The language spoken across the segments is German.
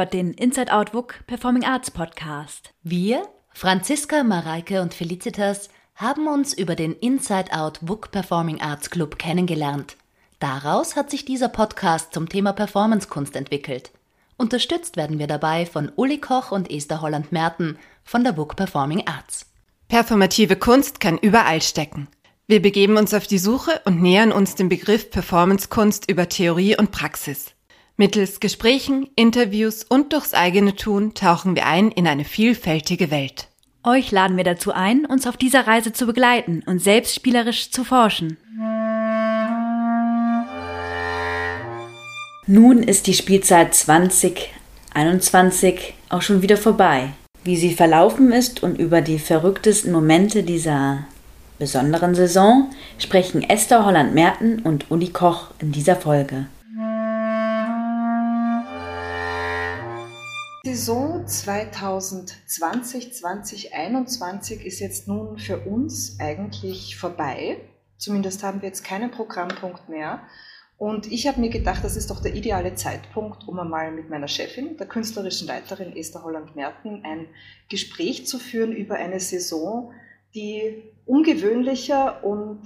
Hört den Inside Out WUK Performing Arts Podcast. Wir, Franziska, Mareike und Felicitas, haben uns über den Inside Out WUK Performing Arts Club kennengelernt. Daraus hat sich dieser Podcast zum Thema Performancekunst entwickelt. Unterstützt werden wir dabei von Uli Koch und Esther Holland-Merten von der WUK Performing Arts. Performative Kunst kann überall stecken. Wir begeben uns auf die Suche und nähern uns dem Begriff Performancekunst über Theorie und Praxis. Mittels Gesprächen, Interviews und durchs eigene Tun tauchen wir ein in eine vielfältige Welt. Euch laden wir dazu ein, uns auf dieser Reise zu begleiten und selbst spielerisch zu forschen. Nun ist die Spielzeit 2021 auch schon wieder vorbei. Wie sie verlaufen ist und über die verrücktesten Momente dieser besonderen Saison sprechen Esther Holland-Merten und Uli Koch in dieser Folge. Saison 2020-2021 ist jetzt nun für uns eigentlich vorbei. Zumindest haben wir jetzt keinen Programmpunkt mehr. Und ich habe mir gedacht, das ist doch der ideale Zeitpunkt, um einmal mit meiner Chefin, der künstlerischen Leiterin Esther Holland-Merten, ein Gespräch zu führen über eine Saison, die ungewöhnlicher und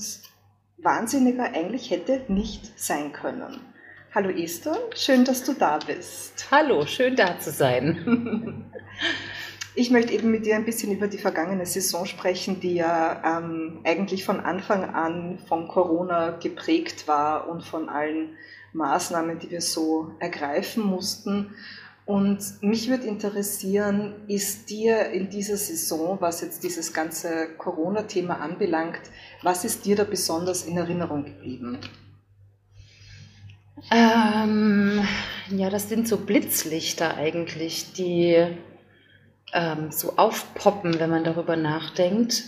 wahnsinniger eigentlich hätte nicht sein können. Hallo Esther, schön, dass du da bist. Hallo, schön da zu sein. ich möchte eben mit dir ein bisschen über die vergangene Saison sprechen, die ja ähm, eigentlich von Anfang an von Corona geprägt war und von allen Maßnahmen, die wir so ergreifen mussten. Und mich würde interessieren, ist dir in dieser Saison, was jetzt dieses ganze Corona-Thema anbelangt, was ist dir da besonders in Erinnerung geblieben? Ähm, ja, das sind so Blitzlichter eigentlich, die ähm, so aufpoppen, wenn man darüber nachdenkt.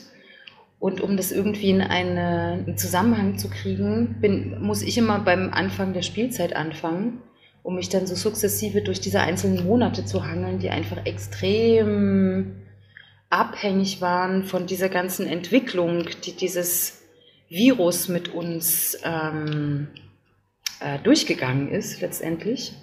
Und um das irgendwie in eine, einen Zusammenhang zu kriegen, bin, muss ich immer beim Anfang der Spielzeit anfangen, um mich dann so sukzessive durch diese einzelnen Monate zu hangeln, die einfach extrem abhängig waren von dieser ganzen Entwicklung, die dieses Virus mit uns ähm, äh, durchgegangen ist letztendlich.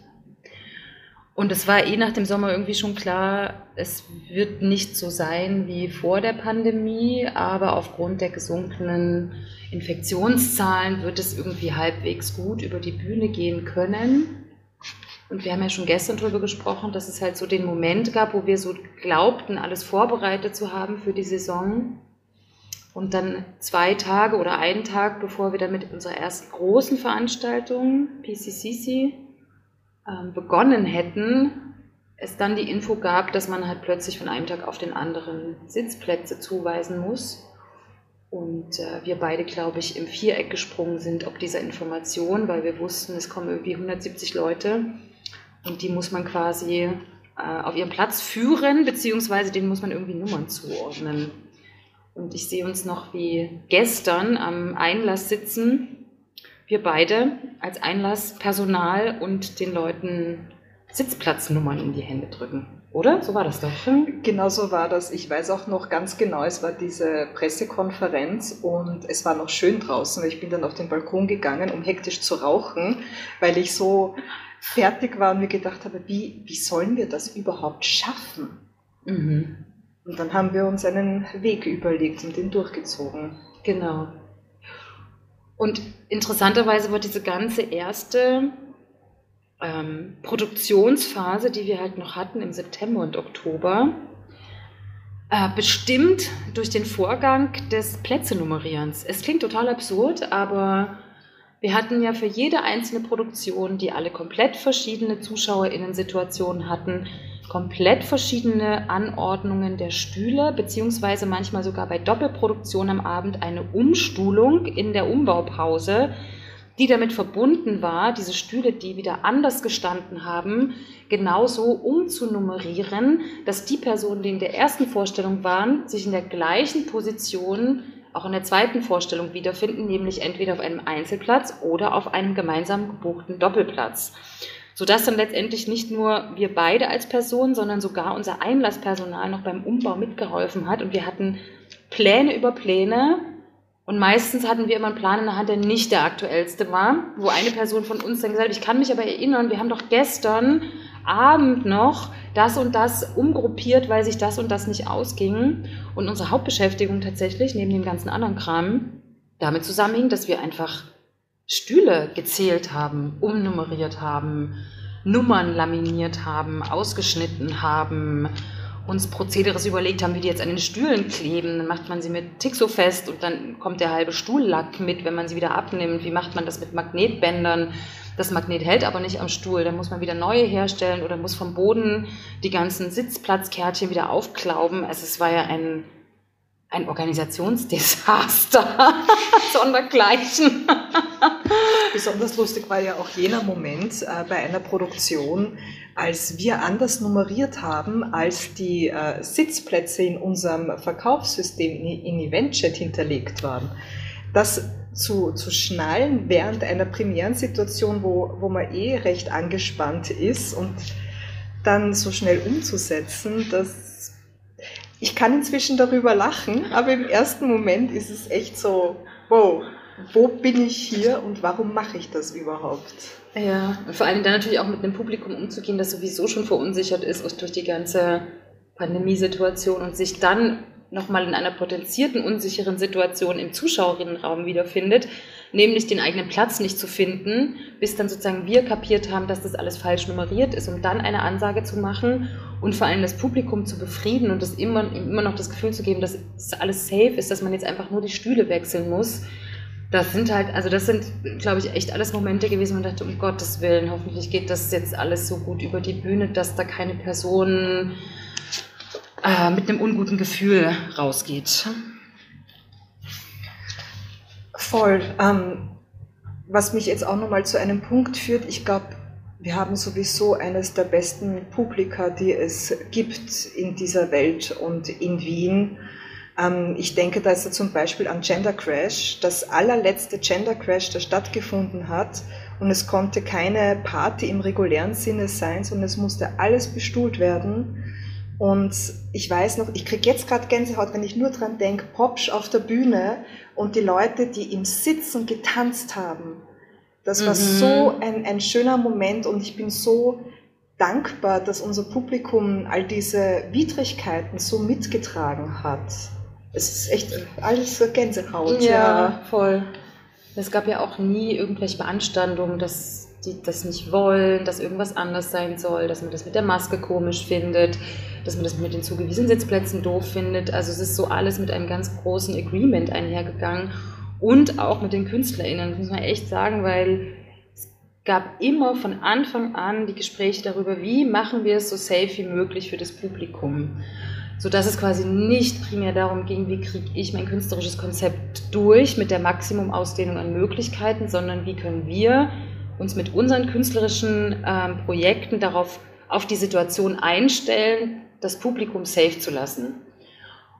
Und es war eh nach dem Sommer irgendwie schon klar, es wird nicht so sein wie vor der Pandemie, aber aufgrund der gesunkenen Infektionszahlen wird es irgendwie halbwegs gut über die Bühne gehen können. Und wir haben ja schon gestern darüber gesprochen, dass es halt so den Moment gab, wo wir so glaubten, alles vorbereitet zu haben für die Saison. Und dann zwei Tage oder einen Tag, bevor wir dann mit unserer ersten großen Veranstaltung, PCCC, ähm, begonnen hätten, es dann die Info gab, dass man halt plötzlich von einem Tag auf den anderen Sitzplätze zuweisen muss. Und äh, wir beide, glaube ich, im Viereck gesprungen sind ob dieser Information, weil wir wussten, es kommen irgendwie 170 Leute und die muss man quasi äh, auf ihren Platz führen, beziehungsweise denen muss man irgendwie Nummern zuordnen. Und ich sehe uns noch wie gestern am Einlass sitzen, wir beide als Einlasspersonal und den Leuten Sitzplatznummern in die Hände drücken. Oder? So war das doch. Genau so war das. Ich weiß auch noch ganz genau, es war diese Pressekonferenz und es war noch schön draußen. Ich bin dann auf den Balkon gegangen, um hektisch zu rauchen, weil ich so fertig war und mir gedacht habe, wie, wie sollen wir das überhaupt schaffen? Mhm. Und dann haben wir uns einen Weg überlegt und den durchgezogen. Genau. Und interessanterweise war diese ganze erste ähm, Produktionsphase, die wir halt noch hatten im September und Oktober, äh, bestimmt durch den Vorgang des Plätzenummerierens. Es klingt total absurd, aber wir hatten ja für jede einzelne Produktion, die alle komplett verschiedene ZuschauerInnen-Situationen hatten, komplett verschiedene Anordnungen der Stühle, beziehungsweise manchmal sogar bei Doppelproduktion am Abend eine Umstuhlung in der Umbaupause, die damit verbunden war, diese Stühle, die wieder anders gestanden haben, genauso umzunummerieren, dass die Personen, die in der ersten Vorstellung waren, sich in der gleichen Position auch in der zweiten Vorstellung wiederfinden, nämlich entweder auf einem Einzelplatz oder auf einem gemeinsam gebuchten Doppelplatz sodass dann letztendlich nicht nur wir beide als Person, sondern sogar unser Einlasspersonal noch beim Umbau mitgeholfen hat. Und wir hatten Pläne über Pläne. Und meistens hatten wir immer einen Plan in der Hand, der nicht der aktuellste war, wo eine Person von uns dann gesagt hat, ich kann mich aber erinnern, wir haben doch gestern Abend noch das und das umgruppiert, weil sich das und das nicht ausging. Und unsere Hauptbeschäftigung tatsächlich, neben dem ganzen anderen Kram, damit zusammenhing, dass wir einfach Stühle gezählt haben, umnummeriert haben, Nummern laminiert haben, ausgeschnitten haben, uns Prozederes überlegt haben, wie die jetzt an den Stühlen kleben. Dann macht man sie mit Tixo fest und dann kommt der halbe Stuhllack mit, wenn man sie wieder abnimmt. Wie macht man das mit Magnetbändern? Das Magnet hält aber nicht am Stuhl, dann muss man wieder neue herstellen oder muss vom Boden die ganzen Sitzplatzkärtchen wieder aufklauben. Also es war ja ein, ein Organisationsdesaster sondergleichen. Besonders lustig war ja auch jener Moment äh, bei einer Produktion, als wir anders nummeriert haben, als die äh, Sitzplätze in unserem Verkaufssystem in, EventChat hinterlegt waren. Das zu, zu schnallen während einer Premierensituation, wo, wo man eh recht angespannt ist und dann so schnell umzusetzen, dass ich kann inzwischen darüber lachen, aber im ersten Moment ist es echt so, wow, wo bin ich hier und warum mache ich das überhaupt? Ja, vor allem dann natürlich auch mit einem Publikum umzugehen, das sowieso schon verunsichert ist durch die ganze Pandemiesituation und sich dann nochmal in einer potenzierten unsicheren Situation im Zuschauerinnenraum wiederfindet, nämlich den eigenen Platz nicht zu finden, bis dann sozusagen wir kapiert haben, dass das alles falsch nummeriert ist, um dann eine Ansage zu machen und vor allem das Publikum zu befrieden und das immer, immer noch das Gefühl zu geben, dass alles safe ist, dass man jetzt einfach nur die Stühle wechseln muss. Das sind halt, also das sind, glaube ich, echt alles Momente gewesen, wo man dachte, um Gottes Willen, hoffentlich geht das jetzt alles so gut über die Bühne, dass da keine Personen äh, mit einem unguten Gefühl rausgeht. Voll. Ähm, was mich jetzt auch nochmal zu einem Punkt führt, ich glaube, wir haben sowieso eines der besten Publika, die es gibt in dieser Welt und in Wien. Ähm, ich denke da jetzt zum Beispiel an Gender Crash, das allerletzte Gender Crash, der stattgefunden hat. Und es konnte keine Party im regulären Sinne sein, sondern es musste alles bestuhlt werden. Und ich weiß noch, ich kriege jetzt gerade Gänsehaut, wenn ich nur dran denke, Popsch auf der Bühne und die Leute, die im Sitzen getanzt haben. Das mhm. war so ein, ein schöner Moment und ich bin so dankbar, dass unser Publikum all diese Widrigkeiten so mitgetragen hat. Es ist echt alles so Gänsehaut. Ja, ja, voll. Es gab ja auch nie irgendwelche Beanstandungen, dass die das nicht wollen, dass irgendwas anders sein soll, dass man das mit der Maske komisch findet, dass man das mit den zugewiesenen Sitzplätzen doof findet. Also es ist so alles mit einem ganz großen Agreement einhergegangen und auch mit den KünstlerInnen, das muss man echt sagen, weil es gab immer von Anfang an die Gespräche darüber, wie machen wir es so safe wie möglich für das Publikum sodass es quasi nicht primär darum ging, wie kriege ich mein künstlerisches Konzept durch mit der Maximumausdehnung an Möglichkeiten, sondern wie können wir uns mit unseren künstlerischen ähm, Projekten darauf auf die Situation einstellen, das Publikum safe zu lassen.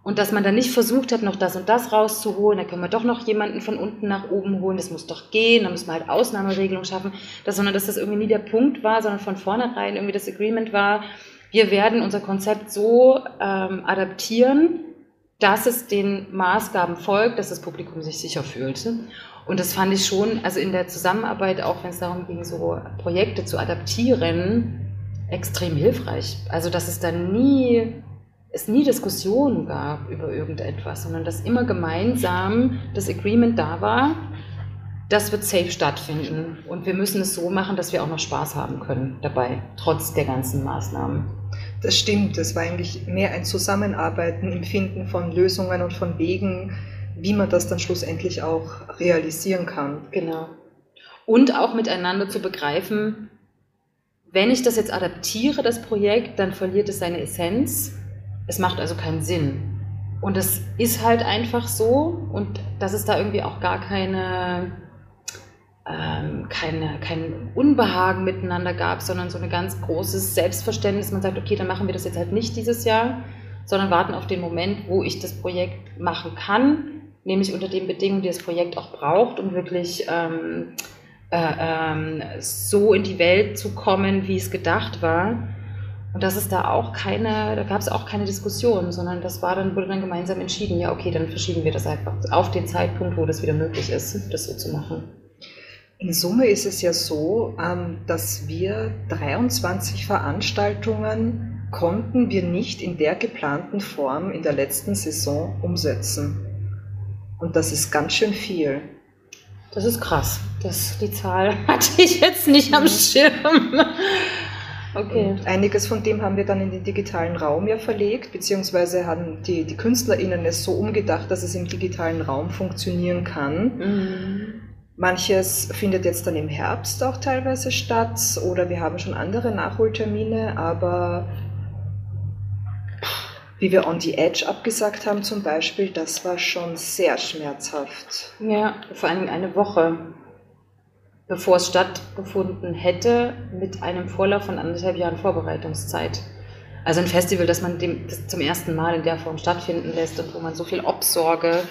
Und dass man dann nicht versucht hat, noch das und das rauszuholen, da können wir doch noch jemanden von unten nach oben holen, das muss doch gehen, da müssen wir halt Ausnahmeregelungen schaffen, dass, sondern dass das irgendwie nie der Punkt war, sondern von vornherein irgendwie das Agreement war, wir werden unser Konzept so ähm, adaptieren, dass es den Maßgaben folgt, dass das Publikum sich sicher fühlt. Und das fand ich schon, also in der Zusammenarbeit, auch wenn es darum ging, so Projekte zu adaptieren, extrem hilfreich. Also dass es da nie, es nie Diskussionen gab über irgendetwas, sondern dass immer gemeinsam das Agreement da war, das wird safe stattfinden. Und wir müssen es so machen, dass wir auch noch Spaß haben können dabei, trotz der ganzen Maßnahmen. Das stimmt, es war eigentlich mehr ein Zusammenarbeiten im Finden von Lösungen und von Wegen, wie man das dann schlussendlich auch realisieren kann. Genau. Und auch miteinander zu begreifen, wenn ich das jetzt adaptiere, das Projekt, dann verliert es seine Essenz. Es macht also keinen Sinn. Und es ist halt einfach so und dass es da irgendwie auch gar keine ähm, keine, kein Unbehagen miteinander gab, sondern so ein ganz großes Selbstverständnis. Man sagt, okay, dann machen wir das jetzt halt nicht dieses Jahr, sondern warten auf den Moment, wo ich das Projekt machen kann, nämlich unter den Bedingungen, die das Projekt auch braucht, um wirklich ähm, äh, ähm, so in die Welt zu kommen, wie es gedacht war. Und das ist da auch keine, da gab es auch keine Diskussion, sondern das war dann, wurde dann gemeinsam entschieden, ja, okay, dann verschieben wir das einfach auf den Zeitpunkt, wo das wieder möglich ist, das so zu machen. In Summe ist es ja so, ähm, dass wir 23 Veranstaltungen konnten wir nicht in der geplanten Form in der letzten Saison umsetzen. Und das ist ganz schön viel. Das ist krass. Das, die Zahl hatte ich jetzt nicht am mhm. Schirm. Okay. Und einiges von dem haben wir dann in den digitalen Raum ja verlegt, beziehungsweise haben die, die KünstlerInnen es so umgedacht, dass es im digitalen Raum funktionieren kann. Mhm. Manches findet jetzt dann im Herbst auch teilweise statt oder wir haben schon andere Nachholtermine, aber wie wir On the Edge abgesagt haben zum Beispiel, das war schon sehr schmerzhaft. Ja, vor allem eine Woche bevor es stattgefunden hätte, mit einem Vorlauf von anderthalb Jahren Vorbereitungszeit. Also ein Festival, das man dem, das zum ersten Mal in der Form stattfinden lässt und wo man so viel Obsorge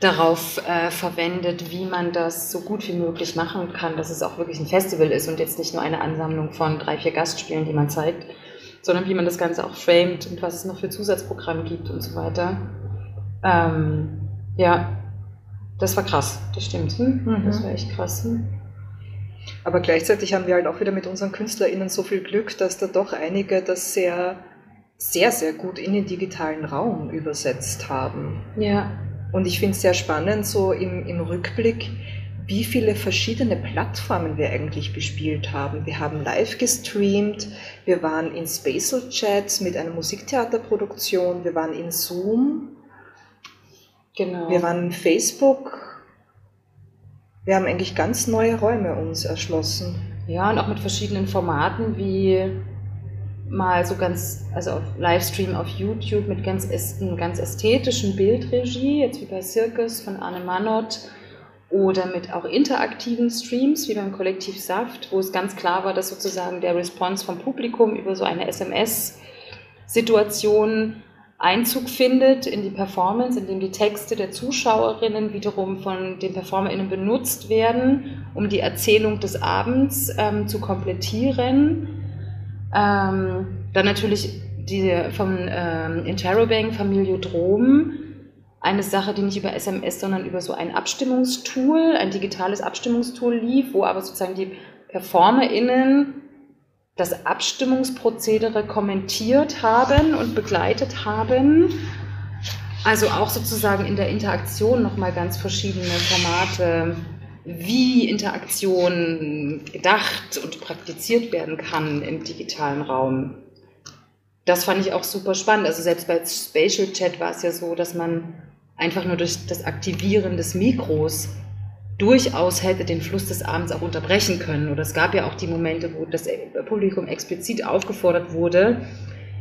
darauf äh, verwendet, wie man das so gut wie möglich machen kann, dass es auch wirklich ein Festival ist und jetzt nicht nur eine Ansammlung von drei, vier Gastspielen, die man zeigt, sondern wie man das Ganze auch framet und was es noch für Zusatzprogramme gibt und so weiter. Ähm, ja, das war krass, das stimmt. Hm? Mhm. Das war echt krass. Hm? Aber gleichzeitig haben wir halt auch wieder mit unseren KünstlerInnen so viel Glück, dass da doch einige das sehr, sehr, sehr gut in den digitalen Raum übersetzt haben. Ja. Und ich finde es sehr spannend, so im, im Rückblick, wie viele verschiedene Plattformen wir eigentlich bespielt haben. Wir haben live gestreamt, wir waren in Spatial Chats mit einer Musiktheaterproduktion, wir waren in Zoom, genau. wir waren in Facebook. Wir haben eigentlich ganz neue Räume uns erschlossen. Ja, und auch mit verschiedenen Formaten wie mal so ganz, also auf Livestream auf YouTube mit ganz, ganz ästhetischen Bildregie, jetzt wie bei Circus von Anne Manott, oder mit auch interaktiven Streams, wie beim Kollektiv Saft, wo es ganz klar war, dass sozusagen der Response vom Publikum über so eine SMS-Situation Einzug findet in die Performance, indem die Texte der Zuschauerinnen wiederum von den PerformerInnen benutzt werden, um die Erzählung des Abends ähm, zu komplettieren ähm, dann natürlich die vom ähm, Interrobang Familiodrom. Eine Sache, die nicht über SMS, sondern über so ein Abstimmungstool, ein digitales Abstimmungstool lief, wo aber sozusagen die PerformerInnen das Abstimmungsprozedere kommentiert haben und begleitet haben. Also auch sozusagen in der Interaktion nochmal ganz verschiedene Formate wie Interaktion gedacht und praktiziert werden kann im digitalen Raum. Das fand ich auch super spannend. Also selbst bei Spatial Chat war es ja so, dass man einfach nur durch das Aktivieren des Mikros durchaus hätte den Fluss des Abends auch unterbrechen können. Oder es gab ja auch die Momente, wo das Publikum explizit aufgefordert wurde,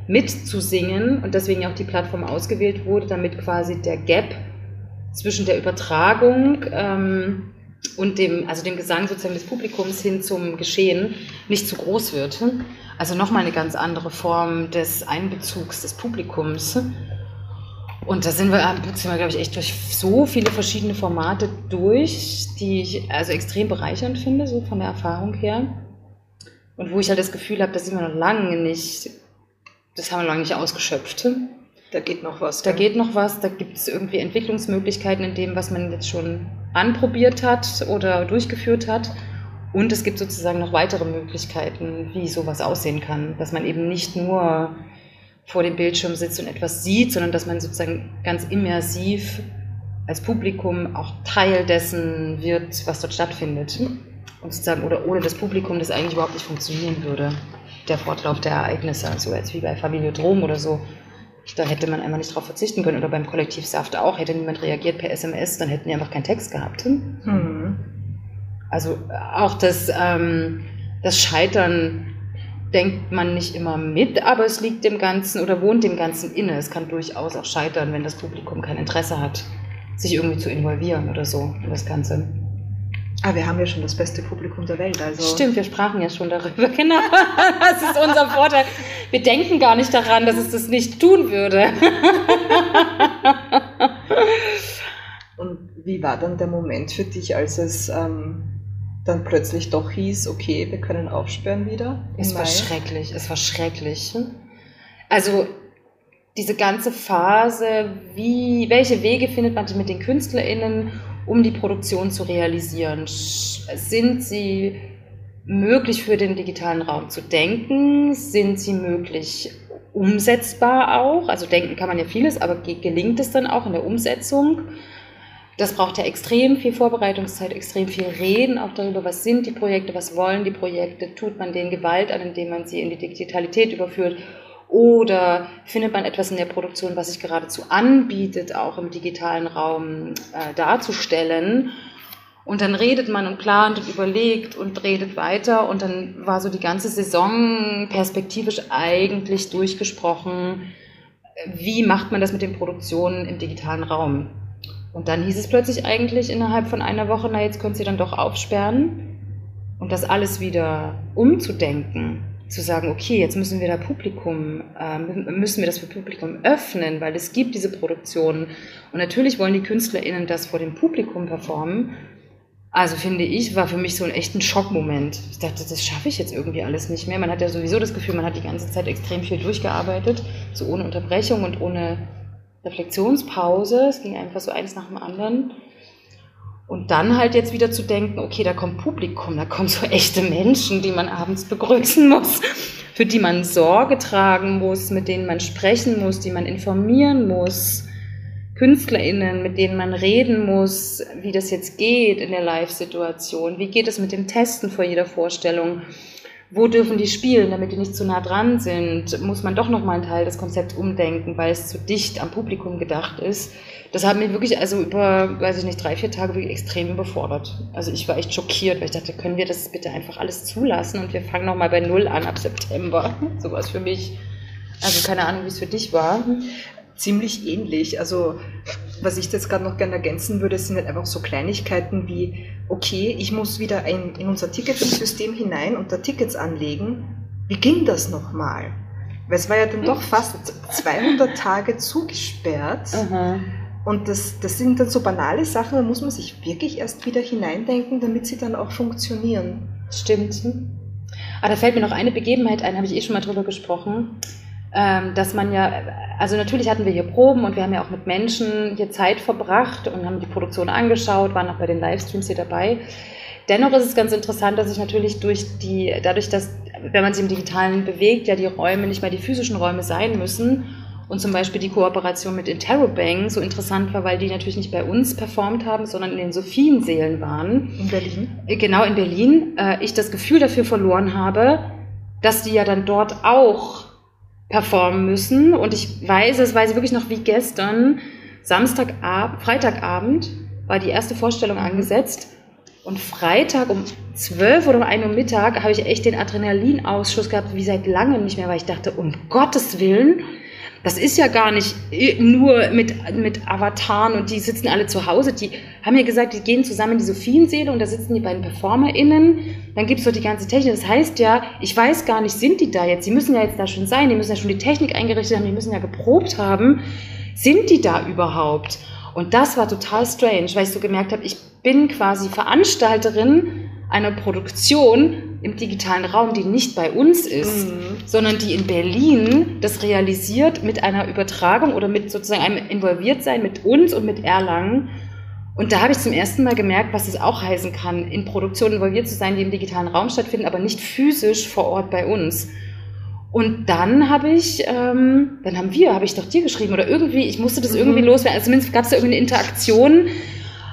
mitzusingen und deswegen auch die Plattform ausgewählt wurde, damit quasi der Gap zwischen der Übertragung ähm, und dem, also dem Gesang sozusagen des Publikums hin zum Geschehen nicht zu groß wird. Also nochmal eine ganz andere Form des Einbezugs des Publikums. Und da sind wir, sind wir, glaube ich, echt durch so viele verschiedene Formate durch, die ich also extrem bereichernd finde, so von der Erfahrung her. Und wo ich halt das Gefühl habe, da sind wir noch lange nicht, das haben wir lange nicht ausgeschöpft. Da geht noch was. Da ja. geht noch was, da gibt es irgendwie Entwicklungsmöglichkeiten in dem, was man jetzt schon anprobiert hat oder durchgeführt hat. Und es gibt sozusagen noch weitere Möglichkeiten, wie sowas aussehen kann. Dass man eben nicht nur vor dem Bildschirm sitzt und etwas sieht, sondern dass man sozusagen ganz immersiv als Publikum auch Teil dessen wird, was dort stattfindet. Und sozusagen, oder ohne das Publikum das eigentlich überhaupt nicht funktionieren würde, der Fortlauf der Ereignisse, also jetzt wie bei Familie Drom oder so, da hätte man einfach nicht drauf verzichten können. Oder beim Kollektiv Saft auch. Hätte niemand reagiert per SMS, dann hätten die einfach keinen Text gehabt. Mhm. Also auch das, ähm, das Scheitern denkt man nicht immer mit, aber es liegt dem Ganzen oder wohnt dem Ganzen inne. Es kann durchaus auch scheitern, wenn das Publikum kein Interesse hat, sich irgendwie zu involvieren oder so in das Ganze. Aber ah, wir haben ja schon das beste Publikum der Welt. Also. Stimmt, wir sprachen ja schon darüber. Genau, das ist unser Vorteil. Wir denken gar nicht daran, dass es das nicht tun würde. Und wie war dann der Moment für dich, als es ähm, dann plötzlich doch hieß, okay, wir können aufsperren wieder? Es war Mai? schrecklich, es war schrecklich. Also diese ganze Phase, wie, welche Wege findet man mit den KünstlerInnen um die Produktion zu realisieren? Sind sie möglich für den digitalen Raum zu denken? Sind sie möglich umsetzbar auch? Also denken kann man ja vieles, aber gelingt es dann auch in der Umsetzung? Das braucht ja extrem viel Vorbereitungszeit, extrem viel Reden auch darüber, was sind die Projekte, was wollen die Projekte, tut man denen Gewalt an, indem man sie in die Digitalität überführt oder findet man etwas in der Produktion, was sich geradezu anbietet, auch im digitalen Raum äh, darzustellen und dann redet man und plant und überlegt und redet weiter. Und dann war so die ganze Saison perspektivisch eigentlich durchgesprochen, wie macht man das mit den Produktionen im digitalen Raum. Und dann hieß es plötzlich eigentlich innerhalb von einer Woche, na jetzt können Sie dann doch aufsperren und das alles wieder umzudenken zu sagen, okay, jetzt müssen wir da Publikum, äh, müssen wir das für Publikum öffnen, weil es gibt diese Produktionen. Und natürlich wollen die KünstlerInnen das vor dem Publikum performen. Also finde ich, war für mich so ein echter Schockmoment. Ich dachte, das schaffe ich jetzt irgendwie alles nicht mehr. Man hat ja sowieso das Gefühl, man hat die ganze Zeit extrem viel durchgearbeitet, so ohne Unterbrechung und ohne Reflexionspause. Es ging einfach so eins nach dem anderen. Und dann halt jetzt wieder zu denken, okay, da kommt Publikum, da kommen so echte Menschen, die man abends begrüßen muss, für die man Sorge tragen muss, mit denen man sprechen muss, die man informieren muss KünstlerInnen, mit denen man reden muss, wie das jetzt geht in der Live-Situation. Wie geht es mit dem Testen vor jeder Vorstellung? Wo dürfen die spielen, damit die nicht zu nah dran sind? Muss man doch nochmal einen Teil des Konzepts umdenken, weil es zu dicht am Publikum gedacht ist? Das hat mich wirklich, also über, weiß ich nicht, drei, vier Tage wirklich extrem überfordert. Also ich war echt schockiert, weil ich dachte, können wir das bitte einfach alles zulassen und wir fangen nochmal bei Null an ab September. Sowas für mich. Also keine Ahnung, wie es für dich war ziemlich ähnlich. Also was ich jetzt gerade noch gerne ergänzen würde, sind halt einfach so Kleinigkeiten wie, okay, ich muss wieder ein, in unser Ticketing-System hinein und da Tickets anlegen. Wie ging das nochmal? Weil es war ja dann doch fast 200 Tage zugesperrt. Und das, das sind dann so banale Sachen, da muss man sich wirklich erst wieder hineindenken, damit sie dann auch funktionieren. Stimmt. Ah, da fällt mir noch eine Begebenheit ein, habe ich eh schon mal drüber gesprochen ähm, dass man ja, also natürlich hatten wir hier Proben und wir haben ja auch mit Menschen hier Zeit verbracht und haben die Produktion angeschaut, waren auch bei den Livestreams hier dabei. Dennoch ist es ganz interessant, dass sich natürlich durch die, dadurch, dass, wenn man sich im Digitalen bewegt, ja die Räume nicht mehr die physischen Räume sein müssen und zum Beispiel die Kooperation mit Interrobang so interessant war, weil die natürlich nicht bei uns performt haben, sondern in den Sophienseelen waren. In Berlin? Äh, genau, in Berlin. Äh, ich das Gefühl dafür verloren habe, dass die ja dann dort auch performen müssen. Und ich weiß, es weiß ich wirklich noch wie gestern, Samstagabend, Freitagabend war die erste Vorstellung angesetzt. Und Freitag um 12 oder um 1 Uhr Mittag habe ich echt den Adrenalinausschuss gehabt, wie seit langem nicht mehr, weil ich dachte, um Gottes Willen, das ist ja gar nicht nur mit, mit Avataren und die sitzen alle zu Hause. Die haben ja gesagt, die gehen zusammen in die Sophienseele und da sitzen die beiden PerformerInnen. Dann gibt es doch die ganze Technik. Das heißt ja, ich weiß gar nicht, sind die da jetzt? Die müssen ja jetzt da schon sein. Die müssen ja schon die Technik eingerichtet haben. Die müssen ja geprobt haben. Sind die da überhaupt? Und das war total strange, weil ich so gemerkt habe, ich bin quasi Veranstalterin einer Produktion im digitalen Raum, die nicht bei uns ist, mhm. sondern die in Berlin das realisiert mit einer Übertragung oder mit sozusagen einem Involviertsein mit uns und mit Erlangen. Und da habe ich zum ersten Mal gemerkt, was es auch heißen kann, in Produktionen involviert zu sein, die im digitalen Raum stattfinden, aber nicht physisch vor Ort bei uns. Und dann habe ich, ähm, dann haben wir, habe ich doch dir geschrieben oder irgendwie, ich musste das irgendwie mhm. loswerden. Also zumindest gab es da irgendwie eine Interaktion,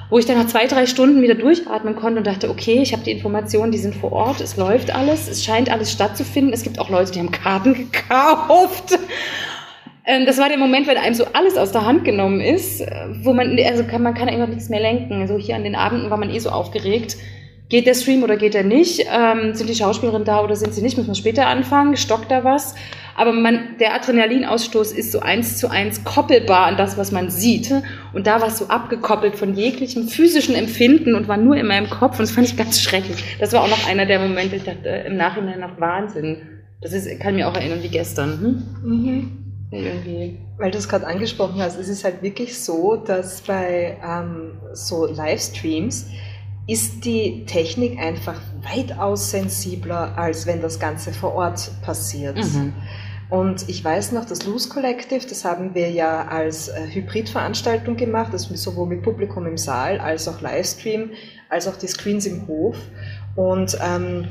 wo ich dann nach zwei, drei Stunden wieder durchatmen konnte und dachte, okay, ich habe die Informationen, die sind vor Ort, es läuft alles, es scheint alles stattzufinden. Es gibt auch Leute, die haben Karten gekauft. Ähm, das war der Moment, wenn einem so alles aus der Hand genommen ist, äh, wo man, also kann, man kann einfach nichts mehr lenken. So hier an den Abenden war man eh so aufgeregt. Geht der Stream oder geht er nicht? Ähm, sind die Schauspielerinnen da oder sind sie nicht? Müssen wir später anfangen? Stockt da was? Aber man, der Adrenalinausstoß ist so eins zu eins koppelbar an das, was man sieht. Und da war es so abgekoppelt von jeglichem physischen Empfinden und war nur in meinem Kopf. Und das fand ich ganz schrecklich. Das war auch noch einer der Momente, ich dachte äh, im Nachhinein noch Wahnsinn. Das ist, kann mir auch erinnern wie gestern. Hm? Mhm. Irgendwie. Weil du es gerade angesprochen hast, es ist halt wirklich so, dass bei ähm, so Livestreams ist die Technik einfach weitaus sensibler, als wenn das Ganze vor Ort passiert. Mhm. Und ich weiß noch, das Loose Collective, das haben wir ja als äh, Hybridveranstaltung gemacht, also sowohl mit Publikum im Saal als auch Livestream, als auch die Screens im Hof. Und ähm,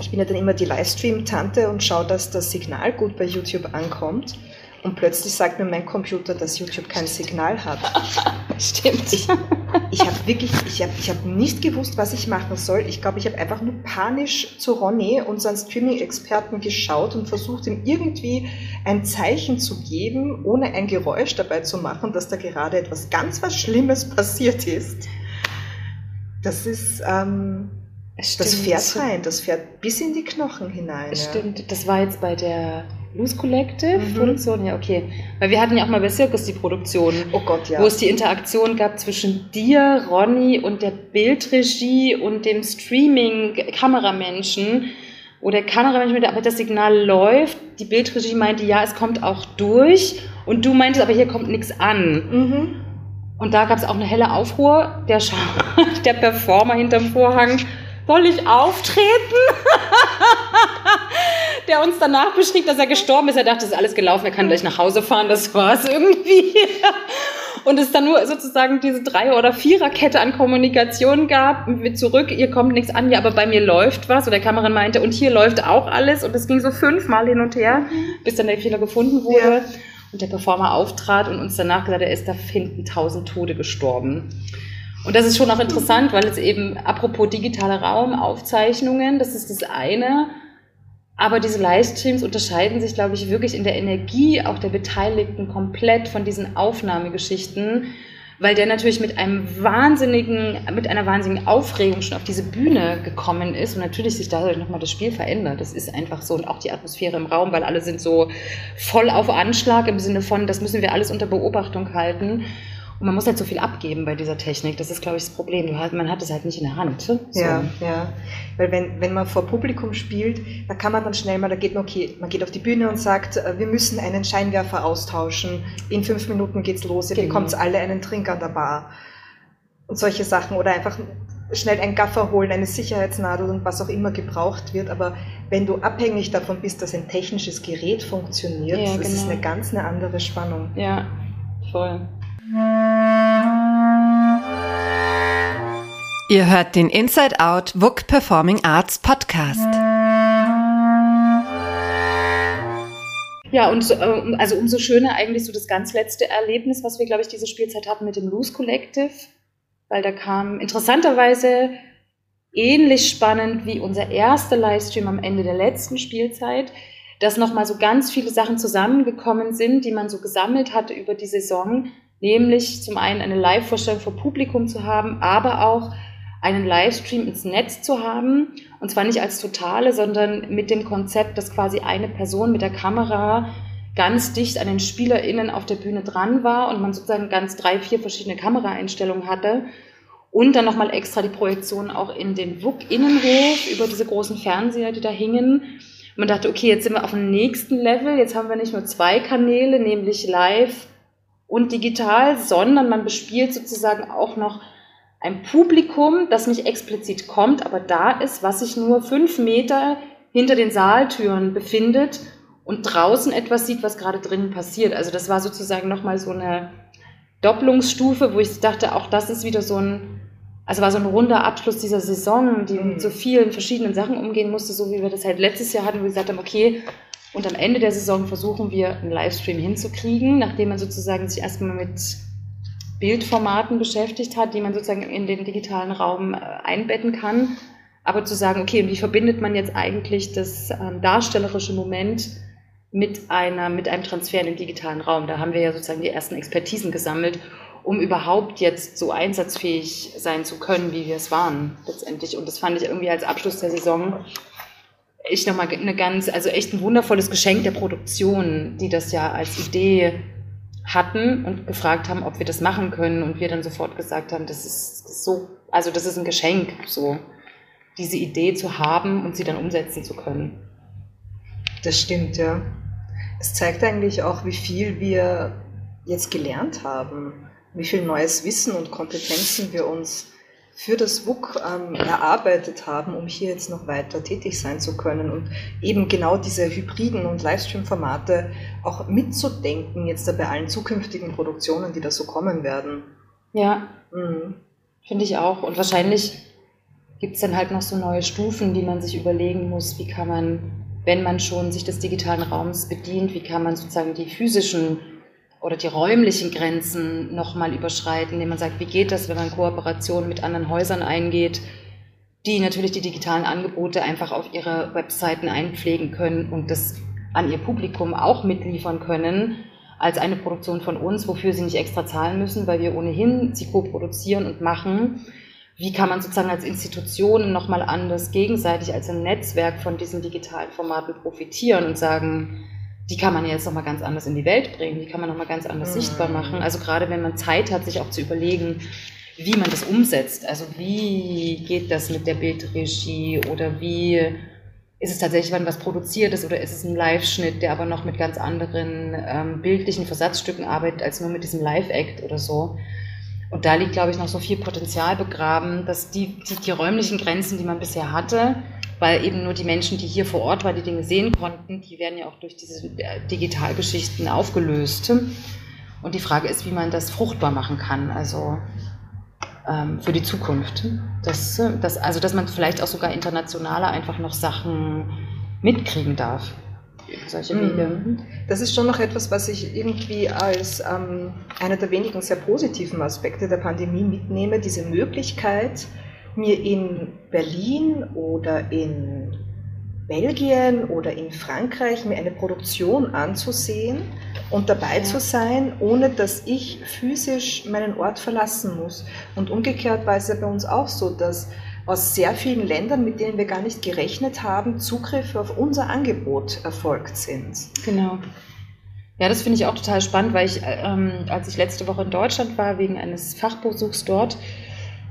ich bin ja dann immer die Livestream-Tante und schaue, dass das Signal gut bei YouTube ankommt. Und plötzlich sagt mir mein Computer, dass YouTube kein Signal hat. Stimmt. Ich, ich habe wirklich, ich habe ich hab nicht gewusst, was ich machen soll. Ich glaube, ich habe einfach nur panisch zu Ronny, unseren Streaming-Experten, geschaut und versucht, ihm irgendwie ein Zeichen zu geben, ohne ein Geräusch dabei zu machen, dass da gerade etwas ganz was Schlimmes passiert ist. Das ist, ähm, das fährt rein, das fährt bis in die Knochen hinein. Stimmt, ja. das war jetzt bei der Loose Collective mhm. Produktion, ja, okay. Weil wir hatten ja auch mal bei Circus die Produktion. Oh Gott, ja. Wo es die Interaktion gab zwischen dir, Ronny und der Bildregie und dem Streaming-Kameramenschen. Wo der Kameramensch mit aber das Signal läuft, die Bildregie meinte, ja, es kommt auch durch. Und du meintest, aber hier kommt nichts an. Mhm. Und da gab es auch eine helle Aufruhr. Der, Scha der Performer hinterm Vorhang soll ich auftreten? der uns danach beschrieb, dass er gestorben ist. Er dachte, es ist alles gelaufen, er kann gleich nach Hause fahren, das war es irgendwie. Und es dann nur sozusagen diese Drei- oder Viererkette an Kommunikation gab, mit zurück, ihr kommt nichts an, ja, aber bei mir läuft was. Und der Kameramann meinte, und hier läuft auch alles. Und es ging so fünfmal hin und her, bis dann der Fehler gefunden wurde. Ja. Und der Performer auftrat und uns danach gesagt, er ist da hinten tausend Tode gestorben. Und das ist schon auch interessant, weil es eben, apropos digitaler Raum, Aufzeichnungen, das ist das eine. Aber diese Livestreams unterscheiden sich, glaube ich, wirklich in der Energie auch der Beteiligten komplett von diesen Aufnahmegeschichten, weil der natürlich mit einem wahnsinnigen, mit einer wahnsinnigen Aufregung schon auf diese Bühne gekommen ist und natürlich sich dadurch nochmal das Spiel verändert. Das ist einfach so und auch die Atmosphäre im Raum, weil alle sind so voll auf Anschlag im Sinne von, das müssen wir alles unter Beobachtung halten. Und man muss halt so viel abgeben bei dieser Technik. Das ist, glaube ich, das Problem. Man hat es halt nicht in der Hand. So. Ja, ja. Weil wenn, wenn man vor Publikum spielt, da kann man dann schnell mal, da geht man, okay, man geht auf die Bühne und sagt, äh, wir müssen einen Scheinwerfer austauschen. In fünf Minuten geht's los. Ihr genau. bekommt alle einen Trink an der Bar. Und solche Sachen. Oder einfach schnell einen Gaffer holen, eine Sicherheitsnadel und was auch immer gebraucht wird. Aber wenn du abhängig davon bist, dass ein technisches Gerät funktioniert, ja, das ist genau. eine ganz eine andere Spannung. Ja, voll. Ihr hört den Inside Out WUK Performing Arts Podcast. Ja, und äh, also umso schöner eigentlich so das ganz letzte Erlebnis, was wir, glaube ich, diese Spielzeit hatten mit dem Loose Collective, weil da kam interessanterweise ähnlich spannend wie unser erster Livestream am Ende der letzten Spielzeit, dass nochmal so ganz viele Sachen zusammengekommen sind, die man so gesammelt hatte über die Saison, nämlich zum einen eine Live-Vorstellung vor Publikum zu haben, aber auch einen Livestream ins Netz zu haben. Und zwar nicht als totale, sondern mit dem Konzept, dass quasi eine Person mit der Kamera ganz dicht an den SpielerInnen auf der Bühne dran war und man sozusagen ganz drei, vier verschiedene Kameraeinstellungen hatte. Und dann nochmal extra die Projektion auch in den WUK-Innenhof über diese großen Fernseher, die da hingen. Man dachte, okay, jetzt sind wir auf dem nächsten Level. Jetzt haben wir nicht nur zwei Kanäle, nämlich live und digital, sondern man bespielt sozusagen auch noch ein Publikum, das nicht explizit kommt, aber da ist, was sich nur fünf Meter hinter den Saaltüren befindet und draußen etwas sieht, was gerade drinnen passiert. Also das war sozusagen nochmal so eine Doppelungsstufe, wo ich dachte, auch das ist wieder so ein, also war so ein runder Abschluss dieser Saison, die mit so vielen verschiedenen Sachen umgehen musste, so wie wir das halt letztes Jahr hatten, wo wir gesagt haben, okay, und am Ende der Saison versuchen wir einen Livestream hinzukriegen, nachdem man sozusagen sich erstmal mit Bildformaten beschäftigt hat, die man sozusagen in den digitalen Raum äh, einbetten kann. Aber zu sagen, okay, wie verbindet man jetzt eigentlich das ähm, darstellerische Moment mit, einer, mit einem Transfer in den digitalen Raum? Da haben wir ja sozusagen die ersten Expertisen gesammelt, um überhaupt jetzt so einsatzfähig sein zu können, wie wir es waren letztendlich. Und das fand ich irgendwie als Abschluss der Saison ich nochmal eine ganz, also echt ein wundervolles Geschenk der Produktion, die das ja als Idee hatten und gefragt haben, ob wir das machen können und wir dann sofort gesagt haben, das ist so, also das ist ein Geschenk, so diese Idee zu haben und sie dann umsetzen zu können. Das stimmt, ja. Es zeigt eigentlich auch, wie viel wir jetzt gelernt haben, wie viel neues Wissen und Kompetenzen wir uns für das WUK ähm, erarbeitet haben, um hier jetzt noch weiter tätig sein zu können und eben genau diese hybriden und Livestream-Formate auch mitzudenken, jetzt bei allen zukünftigen Produktionen, die da so kommen werden. Ja, mhm. finde ich auch. Und wahrscheinlich gibt es dann halt noch so neue Stufen, die man sich überlegen muss, wie kann man, wenn man schon sich des digitalen Raums bedient, wie kann man sozusagen die physischen oder die räumlichen Grenzen nochmal überschreiten, indem man sagt, wie geht das, wenn man Kooperationen mit anderen Häusern eingeht, die natürlich die digitalen Angebote einfach auf ihre Webseiten einpflegen können und das an ihr Publikum auch mitliefern können, als eine Produktion von uns, wofür sie nicht extra zahlen müssen, weil wir ohnehin sie co-produzieren und machen. Wie kann man sozusagen als Institutionen nochmal anders gegenseitig als ein Netzwerk von diesen digitalen Formaten profitieren und sagen, die kann man jetzt nochmal ganz anders in die Welt bringen, die kann man nochmal ganz anders mhm. sichtbar machen. Also gerade wenn man Zeit hat, sich auch zu überlegen, wie man das umsetzt. Also wie geht das mit der Bildregie oder wie ist es tatsächlich, wenn was produziert ist oder ist es ein Live-Schnitt, der aber noch mit ganz anderen ähm, bildlichen Versatzstücken arbeitet als nur mit diesem Live-Act oder so. Und da liegt, glaube ich, noch so viel Potenzial begraben, dass die, die, die räumlichen Grenzen, die man bisher hatte, weil eben nur die Menschen, die hier vor Ort waren, die Dinge sehen konnten, die werden ja auch durch diese äh, Digitalgeschichten aufgelöst. Und die Frage ist, wie man das fruchtbar machen kann, also ähm, für die Zukunft. Das, das, also, dass man vielleicht auch sogar internationaler einfach noch Sachen mitkriegen darf. Solche Wege. Mhm. Das ist schon noch etwas, was ich irgendwie als ähm, einer der wenigen sehr positiven Aspekte der Pandemie mitnehme, diese Möglichkeit, mir in Berlin oder in Belgien oder in Frankreich mir eine Produktion anzusehen und dabei zu sein, ohne dass ich physisch meinen Ort verlassen muss. Und umgekehrt war es ja bei uns auch so, dass aus sehr vielen Ländern, mit denen wir gar nicht gerechnet haben, Zugriffe auf unser Angebot erfolgt sind. Genau. Ja, das finde ich auch total spannend, weil ich, ähm, als ich letzte Woche in Deutschland war, wegen eines Fachbesuchs dort,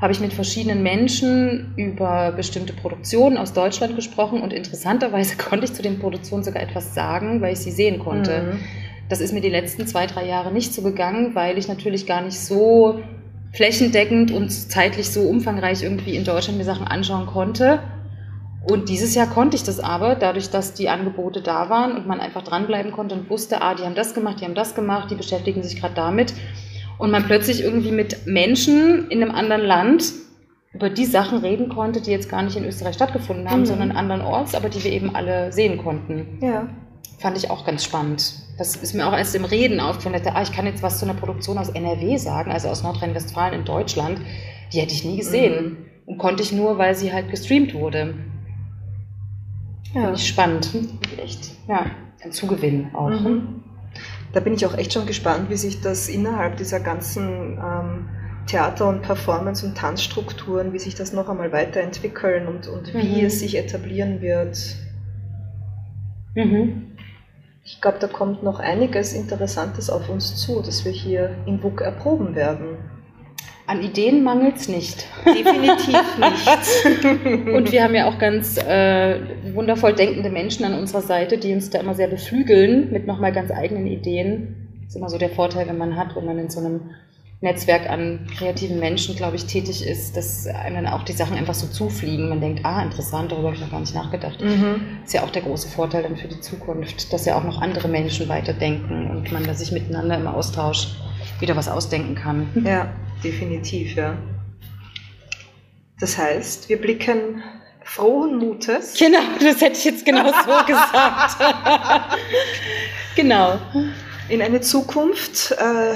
habe ich mit verschiedenen Menschen über bestimmte Produktionen aus Deutschland gesprochen und interessanterweise konnte ich zu den Produktionen sogar etwas sagen, weil ich sie sehen konnte. Mhm. Das ist mir die letzten zwei, drei Jahre nicht so gegangen, weil ich natürlich gar nicht so flächendeckend und zeitlich so umfangreich irgendwie in Deutschland mir Sachen anschauen konnte. Und dieses Jahr konnte ich das aber, dadurch, dass die Angebote da waren und man einfach dranbleiben konnte und wusste, ah, die haben das gemacht, die haben das gemacht, die beschäftigen sich gerade damit und man plötzlich irgendwie mit Menschen in einem anderen Land über die Sachen reden konnte, die jetzt gar nicht in Österreich stattgefunden haben, mhm. sondern andernorts, aber die wir eben alle sehen konnten. Ja. Fand ich auch ganz spannend. Das ist mir auch erst im Reden aufgefallen, dass, ah, ich kann jetzt was zu einer Produktion aus NRW sagen, also aus Nordrhein-Westfalen in Deutschland. Die hätte ich nie gesehen. Mhm. Und konnte ich nur, weil sie halt gestreamt wurde. Ja. Finde ich spannend. Echt, ja, ein Zugewinn auch. Mhm da bin ich auch echt schon gespannt, wie sich das innerhalb dieser ganzen ähm, Theater- und Performance- und Tanzstrukturen, wie sich das noch einmal weiterentwickeln und, und wie mhm. es sich etablieren wird. Mhm. Ich glaube, da kommt noch einiges Interessantes auf uns zu, das wir hier im Book erproben werden. An Ideen mangelt es nicht. Definitiv nicht. Und wir haben ja auch ganz äh, wundervoll denkende Menschen an unserer Seite, die uns da immer sehr beflügeln mit nochmal ganz eigenen Ideen. Das ist immer so der Vorteil, wenn man hat, wenn man in so einem Netzwerk an kreativen Menschen, glaube ich, tätig ist, dass einem dann auch die Sachen einfach so zufliegen. Man denkt, ah, interessant, darüber habe ich noch gar nicht nachgedacht. Mhm. Ist ja auch der große Vorteil dann für die Zukunft, dass ja auch noch andere Menschen weiterdenken und man da sich miteinander im Austausch wieder was ausdenken kann. Ja definitiv, ja. Das heißt, wir blicken frohen Mutes. Genau, das hätte ich jetzt genau so gesagt. genau. In eine Zukunft. Äh,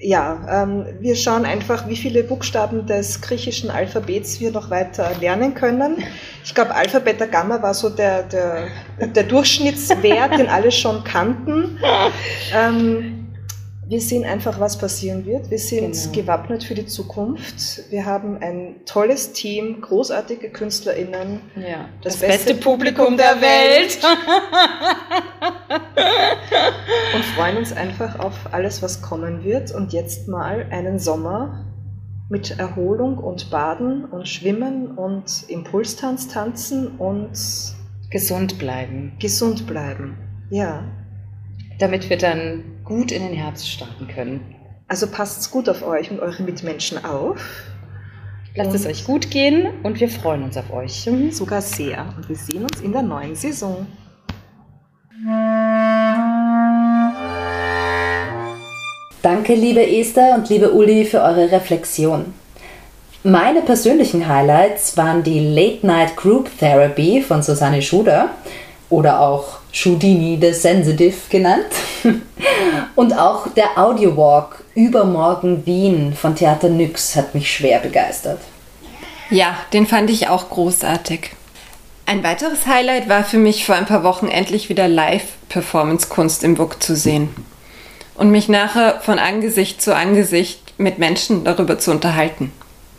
ja, ähm, wir schauen einfach, wie viele Buchstaben des griechischen Alphabets wir noch weiter lernen können. Ich glaube, Alpha, Beta, Gamma war so der, der, der Durchschnittswert, den alle schon kannten. Ähm, wir sehen einfach, was passieren wird. Wir sind genau. gewappnet für die Zukunft. Wir haben ein tolles Team, großartige KünstlerInnen. Ja, das, das beste, beste, Publikum der Welt. und freuen uns einfach auf alles, was kommen wird. Und jetzt mal einen Sommer mit Erholung und Baden und Schwimmen und Impulstanz tanzen und gesund bleiben. Gesund bleiben, ja. Damit wir dann gut in den Herbst starten können. Also passt gut auf euch und eure Mitmenschen auf. Lasst und es euch gut gehen und wir freuen uns auf euch. Sogar sehr. Und wir sehen uns in der neuen Saison. Danke, liebe Esther und liebe Uli, für eure Reflexion. Meine persönlichen Highlights waren die Late Night Group Therapy von Susanne Schuder oder auch Schudini the Sensitive genannt und auch der Audio Walk Übermorgen Wien von Theater Nyx hat mich schwer begeistert. Ja, den fand ich auch großartig. Ein weiteres Highlight war für mich vor ein paar Wochen endlich wieder Live-Performance-Kunst im WUK zu sehen und mich nachher von Angesicht zu Angesicht mit Menschen darüber zu unterhalten.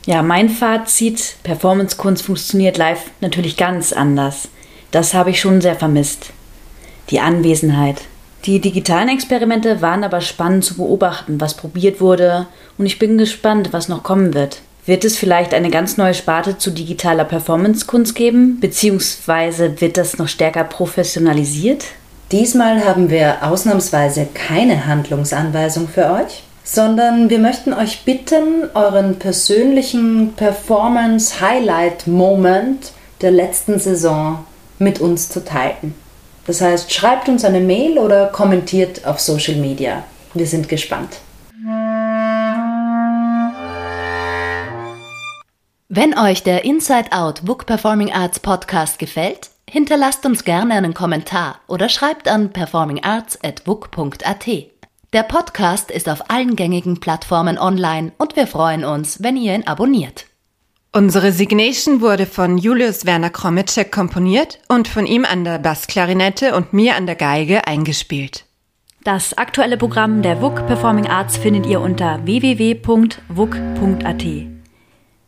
Ja, mein Fazit, Performance-Kunst funktioniert live natürlich ganz anders. Das habe ich schon sehr vermisst. Die Anwesenheit. Die digitalen Experimente waren aber spannend zu beobachten, was probiert wurde, und ich bin gespannt, was noch kommen wird. Wird es vielleicht eine ganz neue Sparte zu digitaler Performance-Kunst geben, beziehungsweise wird das noch stärker professionalisiert? Diesmal haben wir ausnahmsweise keine Handlungsanweisung für euch, sondern wir möchten euch bitten, euren persönlichen Performance-Highlight-Moment der letzten Saison mit uns zu teilen. Das heißt, schreibt uns eine Mail oder kommentiert auf Social Media. Wir sind gespannt. Wenn euch der Inside Out Book Performing Arts Podcast gefällt, Hinterlasst uns gerne einen Kommentar oder schreibt an performingarts.book.at. Der Podcast ist auf allen gängigen Plattformen online und wir freuen uns, wenn ihr ihn abonniert. Unsere Signation wurde von Julius Werner Kromitschek komponiert und von ihm an der Bassklarinette und mir an der Geige eingespielt. Das aktuelle Programm der WUK Performing Arts findet ihr unter www.wuk.at.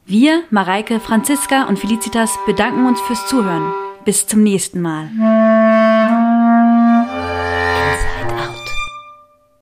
Wir, Mareike, Franziska und Felicitas bedanken uns fürs Zuhören. Bis zum nächsten Mal.